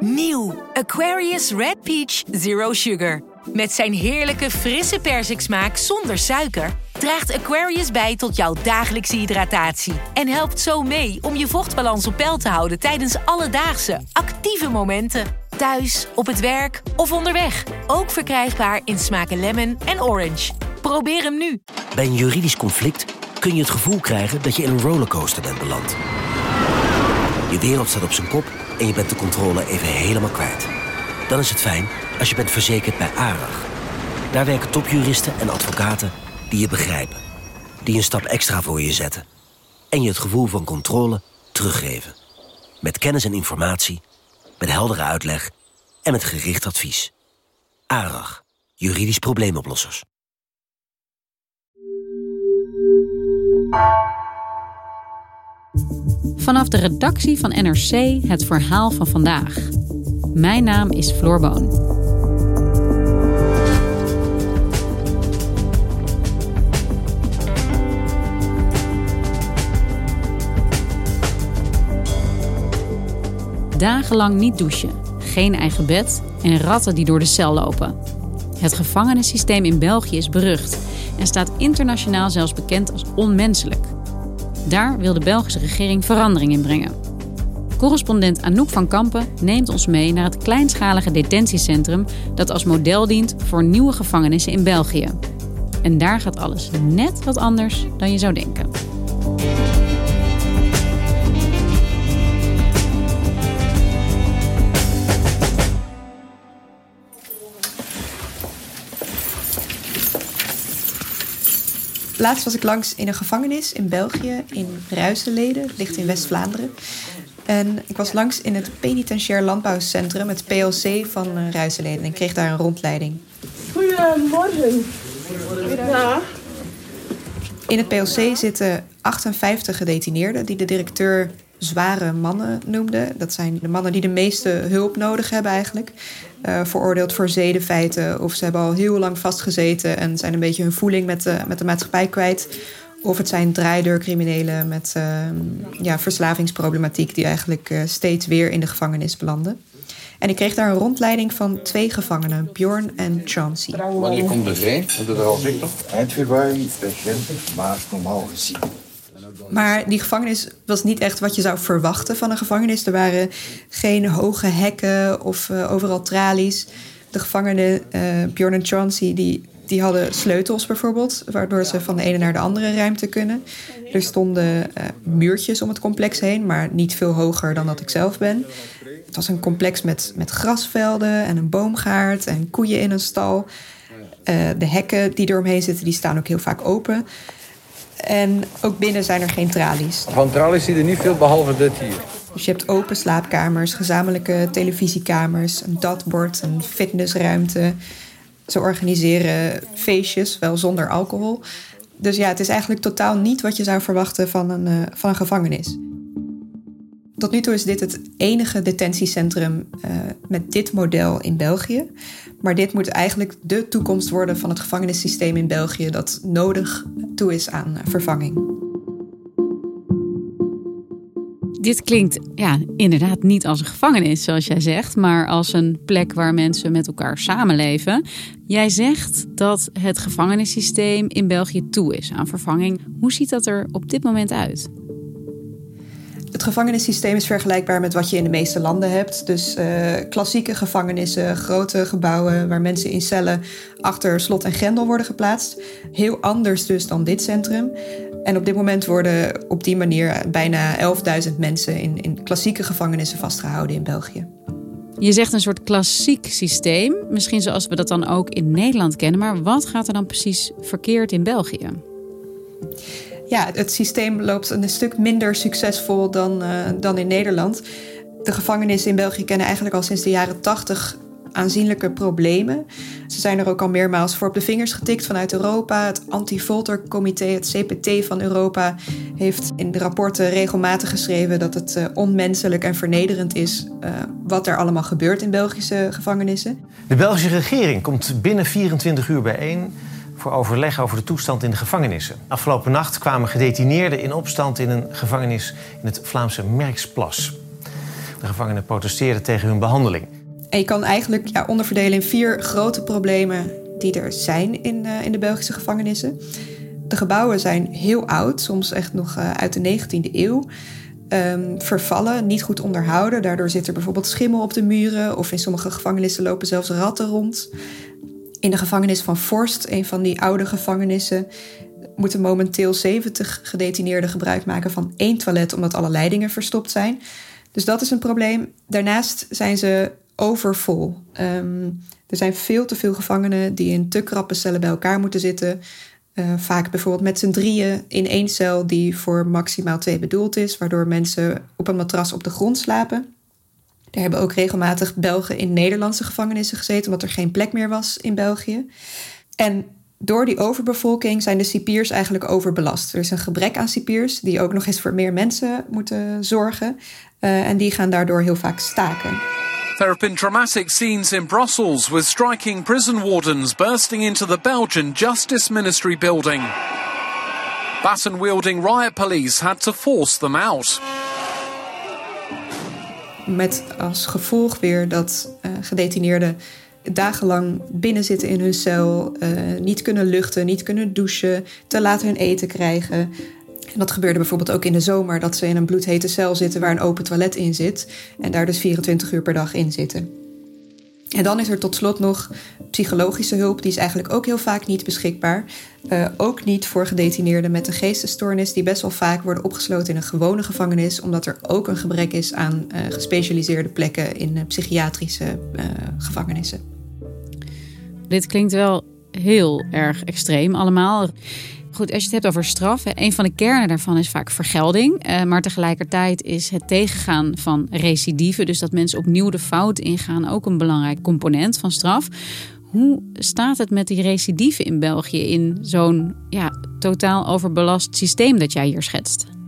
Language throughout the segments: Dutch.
Nieuw Aquarius Red Peach Zero Sugar. Met zijn heerlijke frisse persiksmaak zonder suiker draagt Aquarius bij tot jouw dagelijkse hydratatie en helpt zo mee om je vochtbalans op peil te houden tijdens alledaagse actieve momenten. Thuis, op het werk of onderweg. Ook verkrijgbaar in smaken lemon en orange. Probeer hem nu. Bij een juridisch conflict kun je het gevoel krijgen dat je in een rollercoaster bent beland. Je wereld staat op zijn kop en je bent de controle even helemaal kwijt. Dan is het fijn als je bent verzekerd bij ARAG. Daar werken topjuristen en advocaten die je begrijpen. Die een stap extra voor je zetten. En je het gevoel van controle teruggeven. Met kennis en informatie, met heldere uitleg en met gericht advies. ARAG, juridisch probleemoplossers. Vanaf de redactie van NRC het verhaal van vandaag. Mijn naam is Floor Boon. Dagenlang niet douchen, geen eigen bed en ratten die door de cel lopen. Het gevangenissysteem in België is berucht en staat internationaal zelfs bekend als onmenselijk. Daar wil de Belgische regering verandering in brengen. Correspondent Anouk van Kampen neemt ons mee naar het kleinschalige detentiecentrum dat als model dient voor nieuwe gevangenissen in België. En daar gaat alles net wat anders dan je zou denken. Laatst was ik langs in een gevangenis in België, in Ruiseleden, ligt in West-Vlaanderen. En ik was langs in het Penitentiair Landbouwcentrum, het PLC van uh, Ruiseleden, en kreeg daar een rondleiding. Goedemorgen. Ja. In het PLC zitten 58 gedetineerden die de directeur zware mannen noemde. Dat zijn de mannen die de meeste hulp nodig hebben eigenlijk. Uh, veroordeeld voor zedenfeiten of ze hebben al heel lang vastgezeten en zijn een beetje hun voeling met de, met de maatschappij kwijt. Of het zijn draaideurcriminelen met uh, ja, verslavingsproblematiek die eigenlijk uh, steeds weer in de gevangenis belanden. En ik kreeg daar een rondleiding van twee gevangenen, Bjorn en Chauncey. Wanneer komt de er al zicht op? Eind februari begin maart normaal gezien. Maar die gevangenis was niet echt wat je zou verwachten van een gevangenis. Er waren geen hoge hekken of uh, overal tralies. De gevangenen, uh, Bjorn en Chauncey, die, die hadden sleutels bijvoorbeeld... waardoor ze van de ene naar de andere ruimte kunnen. Er stonden uh, muurtjes om het complex heen, maar niet veel hoger dan dat ik zelf ben. Het was een complex met, met grasvelden en een boomgaard en koeien in een stal. de hekken die eromheen zitten, die staan ook heel vaak open... En ook binnen zijn er geen tralies. Van tralies zie je er niet veel behalve dit hier. Dus je hebt open slaapkamers, gezamenlijke televisiekamers, een datbord, een fitnessruimte. Ze organiseren feestjes, wel zonder alcohol. Dus ja, het is eigenlijk totaal niet wat je zou verwachten van een, uh, van een gevangenis. Tot nu toe is dit het enige detentiecentrum uh, met dit model in België. Maar dit moet eigenlijk de toekomst worden van het gevangenissysteem in België dat nodig toe is aan uh, vervanging. Dit klinkt ja, inderdaad niet als een gevangenis, zoals jij zegt, maar als een plek waar mensen met elkaar samenleven. Jij zegt dat het gevangenissysteem in België toe is aan vervanging. Hoe ziet dat er op dit moment uit? Het gevangenissysteem is vergelijkbaar met wat je in de meeste landen hebt. Dus uh, klassieke gevangenissen, grote gebouwen waar mensen in cellen achter slot en grendel worden geplaatst. Heel anders dus dan dit centrum. En op dit moment worden op die manier bijna 11.000 mensen in, in klassieke gevangenissen vastgehouden in België. Je zegt een soort klassiek systeem, misschien zoals we dat dan ook in Nederland kennen. Maar wat gaat er dan precies verkeerd in België? Ja, het systeem loopt een stuk minder succesvol dan, uh, dan in Nederland. De gevangenissen in België kennen eigenlijk al sinds de jaren 80 aanzienlijke problemen. Ze zijn er ook al meermaals voor op de vingers getikt vanuit Europa. Het Anti-Folter-comité, het CPT van Europa, heeft in de rapporten regelmatig geschreven dat het uh, onmenselijk en vernederend is uh, wat er allemaal gebeurt in Belgische gevangenissen. De Belgische regering komt binnen 24 uur bijeen voor overleg over de toestand in de gevangenissen. Afgelopen nacht kwamen gedetineerden in opstand in een gevangenis in het Vlaamse Merksplas. De gevangenen protesteerden tegen hun behandeling. En je kan eigenlijk ja, onderverdelen in vier grote problemen die er zijn in, uh, in de Belgische gevangenissen. De gebouwen zijn heel oud, soms echt nog uh, uit de 19e eeuw. Um, vervallen, niet goed onderhouden. Daardoor zit er bijvoorbeeld schimmel op de muren. Of in sommige gevangenissen lopen zelfs ratten rond. In de gevangenis van Forst, een van die oude gevangenissen, moeten momenteel 70 gedetineerden gebruik maken van één toilet omdat alle leidingen verstopt zijn. Dus dat is een probleem. Daarnaast zijn ze overvol. Um, er zijn veel te veel gevangenen die in te krappe cellen bij elkaar moeten zitten. Uh, vaak bijvoorbeeld met z'n drieën in één cel die voor maximaal twee bedoeld is, waardoor mensen op een matras op de grond slapen. Er hebben ook regelmatig Belgen in Nederlandse gevangenissen gezeten, omdat er geen plek meer was in België. En door die overbevolking zijn de cipiers eigenlijk overbelast. Er is een gebrek aan cipiers die ook nog eens voor meer mensen moeten zorgen. Uh, en die gaan daardoor heel vaak staken. There have been dramatic scenes in Brussels with striking prison wardens bursting into the Belgian Justice Ministry building. Baton wielding riot police had to force them out. Met als gevolg weer dat uh, gedetineerden dagenlang binnen zitten in hun cel, uh, niet kunnen luchten, niet kunnen douchen, te laat hun eten krijgen. En dat gebeurde bijvoorbeeld ook in de zomer, dat ze in een bloedhete cel zitten waar een open toilet in zit en daar dus 24 uur per dag in zitten. En dan is er tot slot nog psychologische hulp, die is eigenlijk ook heel vaak niet beschikbaar. Uh, ook niet voor gedetineerden met een geestesstoornis, die best wel vaak worden opgesloten in een gewone gevangenis, omdat er ook een gebrek is aan uh, gespecialiseerde plekken in uh, psychiatrische gevangenissen. Dit klinkt wel heel erg extreem allemaal. Goed, als je het hebt over straffen, een van de kernen daarvan is vaak vergelding. Uh, maar tegelijkertijd is het tegengaan van recidive, dus dat mensen opnieuw de fout ingaan, ook een belangrijk component van straf. Hoe staat het met die recidive in België in zo'n ja, totaal overbelast systeem dat jij hier schetst?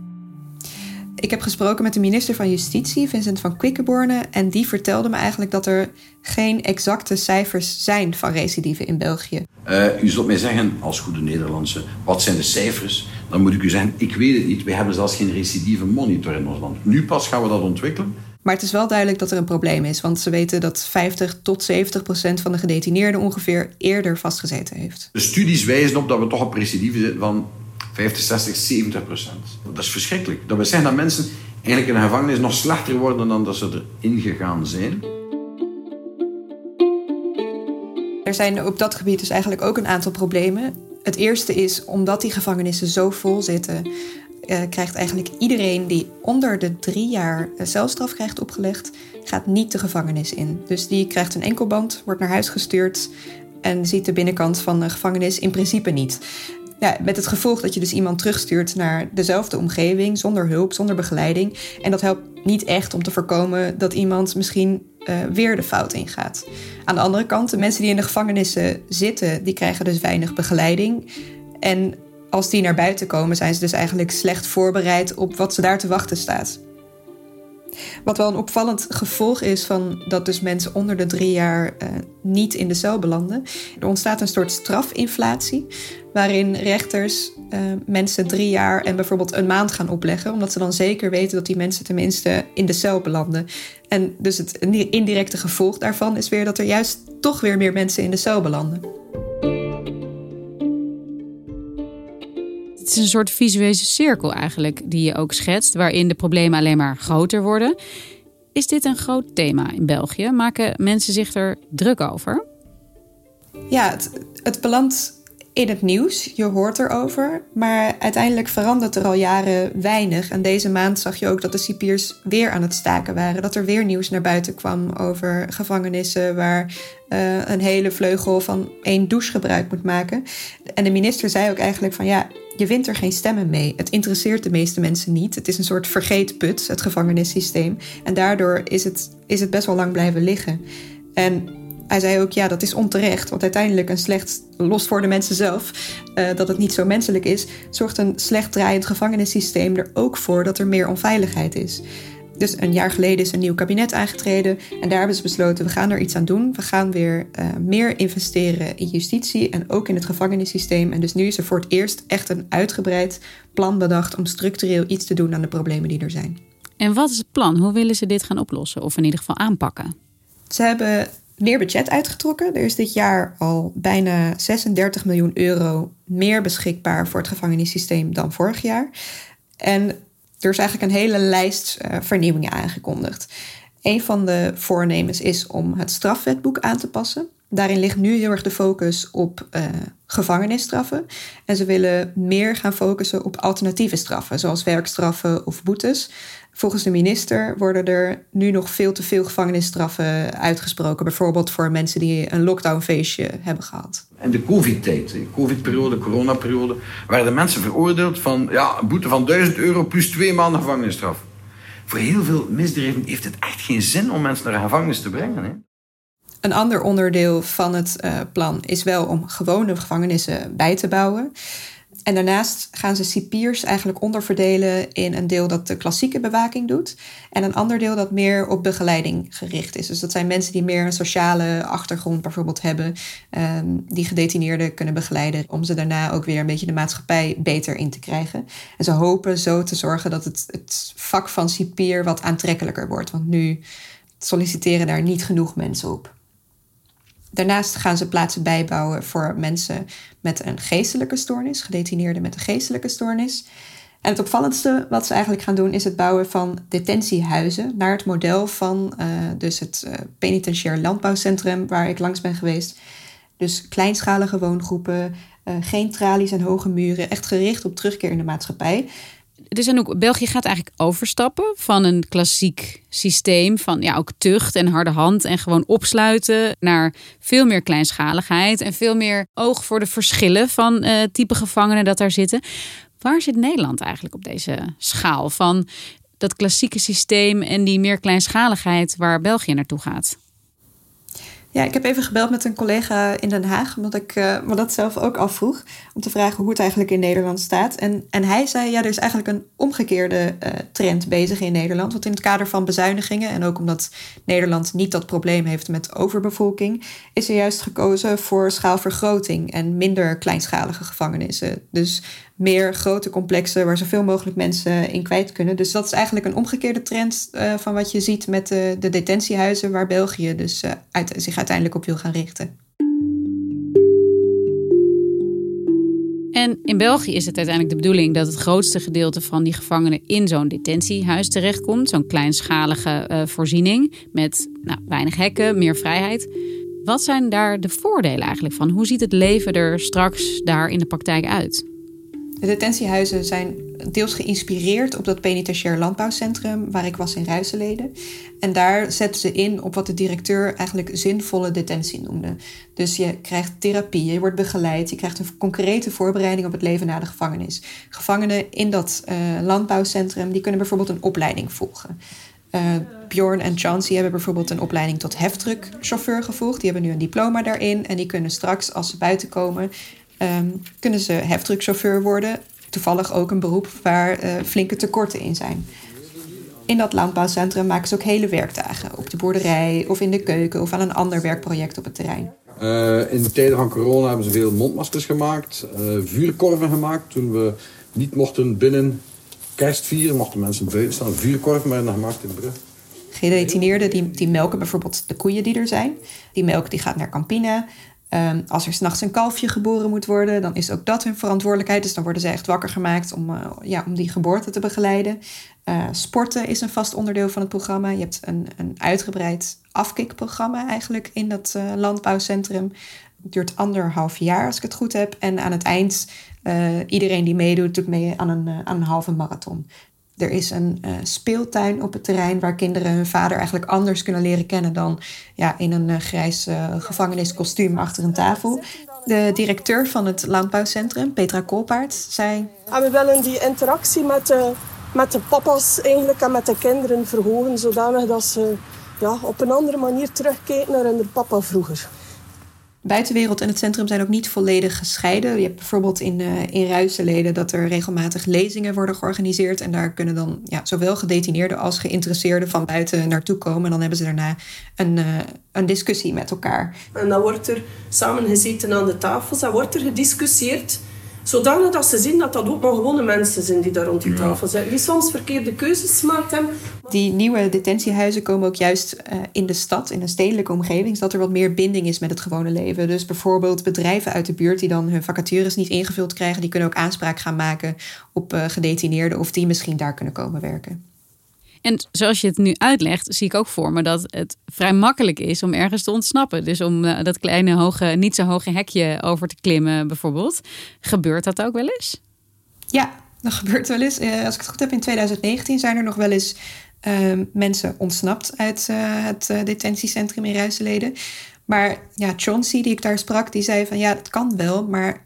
Ik heb gesproken met de minister van Justitie, Vincent van Quickenborne. En die vertelde me eigenlijk dat er geen exacte cijfers zijn van recidive in België. Uh, u zult mij zeggen, als goede Nederlandse, wat zijn de cijfers? Dan moet ik u zeggen, ik weet het niet. We hebben zelfs geen recidive monitor in ons land. Nu pas gaan we dat ontwikkelen. Maar het is wel duidelijk dat er een probleem is. Want ze weten dat 50 tot 70 procent van de gedetineerden ongeveer eerder vastgezeten heeft. De studies wijzen op dat we toch op recidive zitten van 50, 60, 70 procent. Dat is verschrikkelijk. Dat we zeggen dat mensen eigenlijk in de gevangenis nog slechter worden dan dat ze erin gegaan zijn. Er zijn op dat gebied dus eigenlijk ook een aantal problemen. Het eerste is, omdat die gevangenissen zo vol zitten, uh, krijgt eigenlijk iedereen die onder de drie jaar celstraf krijgt opgelegd, gaat niet de gevangenis in. Dus die krijgt een enkelband, wordt naar huis gestuurd en ziet de binnenkant van de gevangenis in principe niet. Ja, met het gevolg dat je dus iemand terugstuurt naar dezelfde omgeving, zonder hulp, zonder begeleiding. En dat helpt niet echt om te voorkomen dat iemand misschien uh, weer de fout ingaat. Aan de andere kant, de mensen die in de gevangenissen zitten, die krijgen dus weinig begeleiding. En als die naar buiten komen, zijn ze dus eigenlijk slecht voorbereid op wat ze daar te wachten staat. Wat wel een opvallend gevolg is van dat dus mensen onder de drie jaar uh, niet in de cel belanden. Er ontstaat een soort strafinflatie, waarin rechters uh, mensen drie jaar en bijvoorbeeld een maand gaan opleggen, omdat ze dan zeker weten dat die mensen tenminste in de cel belanden. En dus het indirecte gevolg daarvan is weer dat er juist toch weer meer mensen in de cel belanden. Het is een soort visuele cirkel eigenlijk die je ook schetst, waarin de problemen alleen maar groter worden. Is dit een groot thema in België? Maken mensen zich er druk over? Ja, het, het belandt in het nieuws. Je hoort erover. Maar uiteindelijk verandert er al jaren weinig. En deze maand zag je ook dat de cipiers weer aan het staken waren. Dat er weer nieuws naar buiten kwam over gevangenissen waar uh, een hele vleugel van één douche gebruik moet maken. En de minister zei ook eigenlijk van ja, je wint er geen stemmen mee. Het interesseert de meeste mensen niet. Het is een soort vergeetput, het gevangenissysteem. En daardoor is het, is het best wel lang blijven liggen. En hij zei ook, ja, dat is onterecht. Want uiteindelijk een slecht, los voor de mensen zelf, uh, dat het niet zo menselijk is, zorgt een slecht draaiend gevangenissysteem er ook voor dat er meer onveiligheid is. Dus een jaar geleden is een nieuw kabinet aangetreden en daar hebben ze besloten, we gaan er iets aan doen. We gaan weer uh, meer investeren in justitie en ook in het gevangenissysteem. En dus nu is er voor het eerst echt een uitgebreid plan bedacht om structureel iets te doen aan de problemen die er zijn. En wat is het plan? Hoe willen ze dit gaan oplossen of in ieder geval aanpakken? Ze hebben meer budget uitgetrokken. Er is dit jaar al bijna 36 miljoen euro meer beschikbaar voor het gevangenissysteem dan vorig jaar. En er is eigenlijk een hele lijst uh, vernieuwingen aangekondigd. Een van de voornemens is om het strafwetboek aan te passen. Daarin ligt nu heel erg de focus op uh, gevangenisstraffen. En ze willen meer gaan focussen op alternatieve straffen, zoals werkstraffen of boetes. Volgens de minister worden er nu nog veel te veel gevangenisstraffen uitgesproken. Bijvoorbeeld voor mensen die een lockdownfeestje hebben gehad. En de covid-tijd, de covid-periode, coronaperiode, werden mensen veroordeeld van ja, een boete van 1000 euro plus twee maanden gevangenisstraf. Voor heel veel misdrijven heeft het echt geen zin om mensen naar de gevangenis te brengen. Hè? Een ander onderdeel van het uh, plan is wel om gewone gevangenissen bij te bouwen. En daarnaast gaan ze cipiers eigenlijk onderverdelen in een deel dat de klassieke bewaking doet. En een ander deel dat meer op begeleiding gericht is. Dus dat zijn mensen die meer een sociale achtergrond bijvoorbeeld hebben. Um, die gedetineerden kunnen begeleiden. Om ze daarna ook weer een beetje de maatschappij beter in te krijgen. En ze hopen zo te zorgen dat het, het vak van cipier wat aantrekkelijker wordt. Want nu solliciteren daar niet genoeg mensen op. Daarnaast gaan ze plaatsen bijbouwen voor mensen met een geestelijke stoornis, gedetineerden met een geestelijke stoornis. En het opvallendste wat ze eigenlijk gaan doen is het bouwen van detentiehuizen naar het model van uh, dus het uh, penitentiair landbouwcentrum waar ik langs ben geweest. Dus kleinschalige woongroepen, uh, geen tralies en hoge muren, echt gericht op terugkeer in de maatschappij dus België gaat eigenlijk overstappen van een klassiek systeem van ja, ook tucht en harde hand en gewoon opsluiten naar veel meer kleinschaligheid en veel meer oog voor de verschillen van uh, type gevangenen dat daar zitten. Waar zit Nederland eigenlijk op deze schaal van dat klassieke systeem en die meer kleinschaligheid waar België naartoe gaat? Ja, ik heb even gebeld met een collega in Den Haag, omdat ik uh, me dat zelf ook afvroeg. Om te vragen hoe het eigenlijk in Nederland staat. En, en hij zei, ja, er is eigenlijk een omgekeerde uh, trend bezig in Nederland. Want in het kader van bezuinigingen, en ook omdat Nederland niet dat probleem heeft met overbevolking, is er juist gekozen voor schaalvergroting en minder kleinschalige gevangenissen. Dus meer grote complexen waar zoveel mogelijk mensen in kwijt kunnen. Dus dat is eigenlijk een omgekeerde trend uh, van wat je ziet met de, de detentiehuizen, waar België dus uit, zich uiteindelijk op wil gaan richten. En in België is het uiteindelijk de bedoeling dat het grootste gedeelte van die gevangenen in zo'n detentiehuis terechtkomt. Zo'n kleinschalige uh, voorziening met nou, weinig hekken, meer vrijheid. Wat zijn daar de voordelen eigenlijk van? Hoe ziet het leven er straks daar in de praktijk uit? De detentiehuizen zijn deels geïnspireerd op dat penitentiair landbouwcentrum waar ik was in Ruiseleden. En daar zetten ze in op wat de directeur eigenlijk zinvolle detentie noemde. Dus je krijgt therapie, je wordt begeleid, je krijgt een concrete voorbereiding op het leven na de gevangenis. Gevangenen in dat uh, landbouwcentrum die kunnen bijvoorbeeld een opleiding volgen. Uh, Bjorn en Chauncey hebben bijvoorbeeld een opleiding tot heftruckchauffeur gevolgd. Die hebben nu een diploma daarin en die kunnen straks, als ze buiten komen, um, kunnen ze heftruckchauffeur worden. Toevallig ook een beroep waar uh, flinke tekorten in zijn. In dat landbouwcentrum maken ze ook hele werkdagen. Op de boerderij of in de keuken of aan een ander werkproject op het terrein. Uh, in de tijden van corona hebben ze veel mondmaskers gemaakt. Uh, vuurkorven gemaakt. Toen we niet mochten binnen kerst vieren, mochten mensen buiten staan. Vuurkorven werden gemaakt in de brug. Gedetineerden die, die melken bijvoorbeeld de koeien die er zijn. Die melk die gaat naar Campina. Um, als er s'nachts een kalfje geboren moet worden, dan is ook dat hun verantwoordelijkheid. Dus dan worden ze echt wakker gemaakt om, uh, ja, om die geboorte te begeleiden. Uh, sporten is een vast onderdeel van het programma. Je hebt een, een uitgebreid afkikprogramma eigenlijk in dat uh, landbouwcentrum. Het duurt anderhalf jaar als ik het goed heb. En aan het eind, iedereen die meedoet, doet mee aan een, aan een halve marathon. Er is een uh, speeltuin op het terrein waar kinderen hun vader eigenlijk anders kunnen leren kennen dan ja, in een uh, grijs uh, gevangeniskostuum achter een tafel. De directeur van het landbouwcentrum, Petra Koolpaard, zei... En we willen die interactie met de, met de papa's eigenlijk en met de kinderen verhogen, zodanig dat ze ja, op een andere manier terugkijken naar hun papa vroeger buitenwereld en het centrum zijn ook niet volledig gescheiden. Je hebt bijvoorbeeld in, uh, in dat er regelmatig lezingen worden georganiseerd. En daar kunnen dan ja, zowel gedetineerden als geïnteresseerden van buiten naartoe komen. En dan hebben ze daarna een, uh, een discussie met elkaar. En dan wordt er samen gezeten aan de tafels, dan wordt er gediscussieerd. Zodanig dat ze zien dat dat ook maar gewone mensen zijn die daar rond die tafel zitten. Die soms verkeerde keuzes gemaakt hebben. Die nieuwe detentiehuizen komen ook juist uh, in de stad, in een stedelijke omgeving, zodat er wat meer binding is met het gewone leven. Dus bijvoorbeeld bedrijven uit de buurt die dan hun vacatures niet ingevuld krijgen, die kunnen ook aanspraak gaan maken op uh, gedetineerden of die misschien daar kunnen komen werken. En zoals je het nu uitlegt, zie ik ook voor me dat het vrij makkelijk is om ergens te ontsnappen. Dus om uh, dat kleine, hoge, niet zo hoge hekje over te klimmen, bijvoorbeeld. Gebeurt dat ook wel eens? Ja, dat gebeurt wel eens. Uh, als ik het goed heb, in 2019 zijn er nog wel eens uh, mensen ontsnapt uit uh, het detentiecentrum in Ruiseleden. Maar ja, Chauncey, die ik daar sprak, die zei van ja, dat kan wel, maar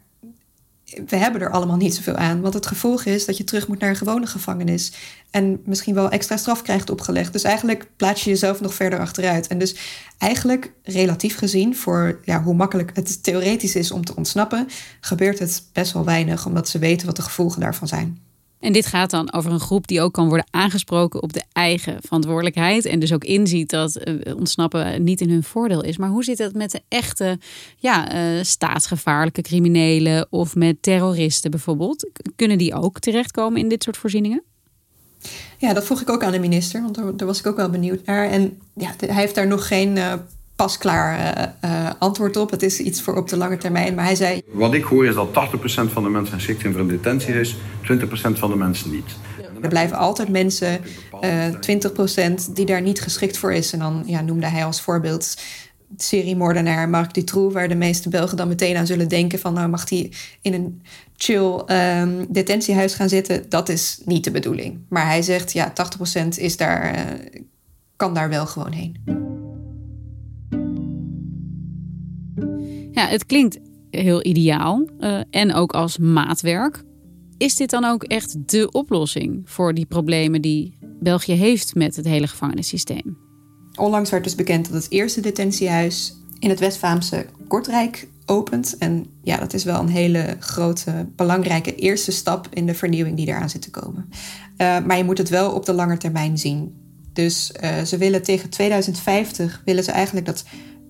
we hebben er allemaal niet zoveel aan. Want het gevolg is dat je terug moet naar een gewone gevangenis. En misschien wel extra straf krijgt opgelegd. Dus eigenlijk plaats je jezelf nog verder achteruit. En dus eigenlijk relatief gezien, voor ja, hoe makkelijk het theoretisch is om te ontsnappen, gebeurt het best wel weinig, omdat ze weten wat de gevolgen daarvan zijn. En dit gaat dan over een groep die ook kan worden aangesproken op de eigen verantwoordelijkheid. En dus ook inziet dat eh, ontsnappen niet in hun voordeel is. Maar hoe zit het met de echte ja, uh, staatsgevaarlijke criminelen of met terroristen bijvoorbeeld? Kunnen die ook terechtkomen in dit soort voorzieningen? Ja, dat vroeg ik ook aan de minister, want daar, was ik ook wel benieuwd naar. En ja, hij heeft daar nog geen uh, pasklaar uh, antwoord op. Het is iets voor op de lange termijn. Maar hij zei. Wat ik hoor is dat 80% van de mensen geschikt zijn voor een detentie 20% van de mensen niet. Er blijven altijd mensen, uh, 20% die daar niet geschikt voor is. En dan ja, noemde hij als voorbeeld seriemoordenaar Marc Dutroux, waar de meeste Belgen dan meteen aan zullen denken van nou mag hij in een chill um, detentiehuis gaan zitten. Dat is niet de bedoeling. Maar hij zegt ja, 80% is daar, kan daar wel gewoon heen. Ja, het klinkt heel ideaal uh, en ook als maatwerk. Is dit dan ook echt de oplossing voor die problemen die België heeft met het hele gevangenissysteem? Onlangs werd dus bekend dat het eerste detentiehuis in het West-Vlaamse Kortrijk opent. En ja, dat is wel een hele grote, belangrijke eerste stap in de vernieuwing die eraan zit te komen. Uh, maar je moet het wel op de lange termijn zien. Dus uh, ze willen tegen 2050 willen ze eigenlijk dat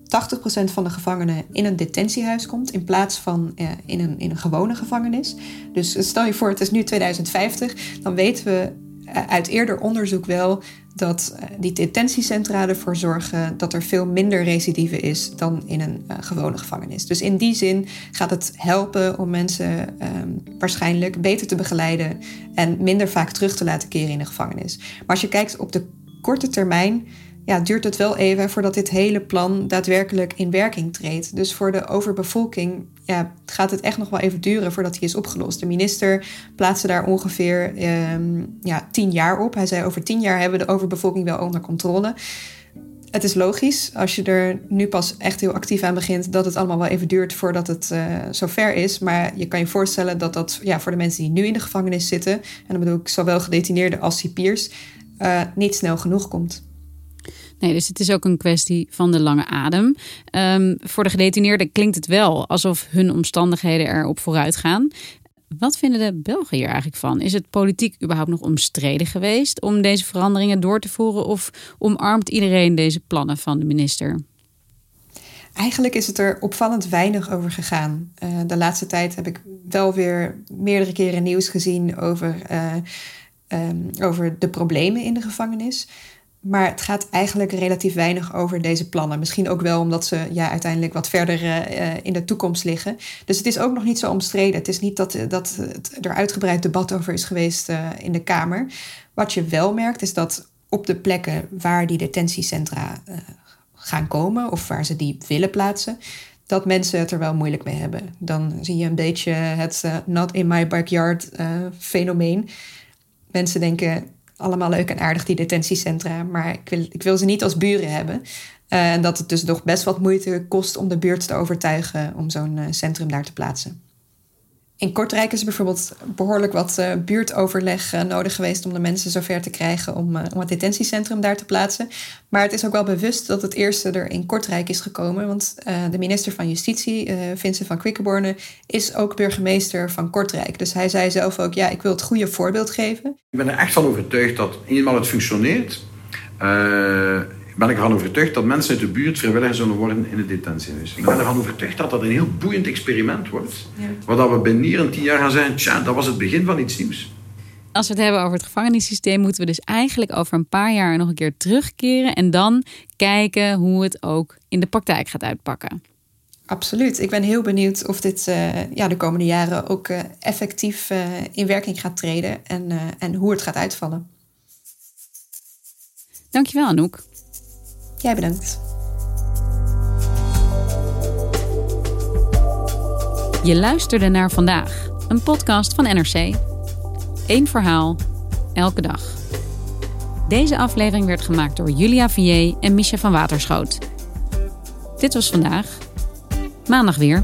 80% van de gevangenen in een detentiehuis komt in plaats van uh, in, een, in een gewone gevangenis. Dus stel je voor, het is nu 2050, dan weten we uit eerder onderzoek wel dat die detentiecentra ervoor zorgen dat er veel minder recidive is dan in een gewone gevangenis. Dus in die zin gaat het helpen om mensen um, waarschijnlijk beter te begeleiden en minder vaak terug te laten keren in de gevangenis. Maar als je kijkt op de korte termijn, ja, duurt het wel even voordat dit hele plan daadwerkelijk in werking treedt. Dus voor de overbevolking ja, gaat het echt nog wel even duren voordat die is opgelost. De minister plaatste daar ongeveer um, ja, tien jaar op. Hij zei over tien jaar hebben we de overbevolking wel onder controle. Het is logisch, als je er nu pas echt heel actief aan begint, dat het allemaal wel even duurt voordat het uh, zover is. Maar je kan je voorstellen dat dat ja, voor de mensen die nu in de gevangenis zitten, en dan bedoel ik zowel gedetineerden als cipiers, uh, niet snel genoeg komt. Nee, dus het is ook een kwestie van de lange adem. Um, voor de gedetineerden klinkt het wel alsof hun omstandigheden erop vooruit gaan. Wat vinden de Belgen hier eigenlijk van? Is het politiek überhaupt nog omstreden geweest om deze veranderingen door te voeren? Of omarmt iedereen deze plannen van de minister? Eigenlijk is het er opvallend weinig over gegaan. Uh, de laatste tijd heb ik wel weer meerdere keren nieuws gezien over, uh, um, over de problemen in de gevangenis. Maar het gaat eigenlijk relatief weinig over deze plannen. Misschien ook wel omdat ze ja, uiteindelijk wat verder uh, in de toekomst liggen. Dus het is ook nog niet zo omstreden. Het is niet dat, dat er uitgebreid debat over is geweest in de Kamer. Wat je wel merkt is dat op de plekken waar die detentiecentra gaan komen... of waar ze die willen plaatsen... dat mensen het er wel moeilijk mee hebben. Dan zie je een beetje het not in my backyard fenomeen. Mensen denken allemaal leuk en aardig, die detentiecentra. Maar ik wil, ik wil ze niet als buren hebben. Uh, en dat het dus nog best wat moeite kost om de buurt te overtuigen om zo'n uh, centrum daar te plaatsen. In Kortrijk is bijvoorbeeld behoorlijk wat uh, buurtoverleg uh, nodig geweest om de mensen zover te krijgen om, uh, om het detentiecentrum daar te plaatsen. Maar het is ook wel bewust dat het eerste er in Kortrijk is gekomen. Want de minister van Justitie, Vincent van Quickenborne, is ook burgemeester van Kortrijk. Dus hij zei zelf ook, ja, ik wil het goede voorbeeld geven. Ik ben er echt van overtuigd dat eenmaal het functioneert, ben ik ervan overtuigd dat mensen uit de buurt vrijwilliger zullen worden in het detentiehuis. Ik ben ervan overtuigd dat dat een heel boeiend experiment wordt. Ja. Waar we binnen hier een tien jaar gaan zeggen, tja, dat was het begin van iets nieuws. Als we het hebben over het gevangenissysteem, moeten we dus eigenlijk over een paar jaar nog een keer terugkeren en dan kijken hoe het ook in de praktijk gaat uitpakken. Absoluut. Ik ben heel benieuwd of dit uh, ja, de komende jaren ook uh, effectief uh, in werking gaat treden en, en hoe het gaat uitvallen. Dankjewel, Anouk. Jij bedankt. Je luisterde naar vandaag, een podcast van NRC. Eén verhaal, elke dag. Deze aflevering werd gemaakt door Julia Vier en Misha van Waterschoot. Dit was vandaag. Maandag weer.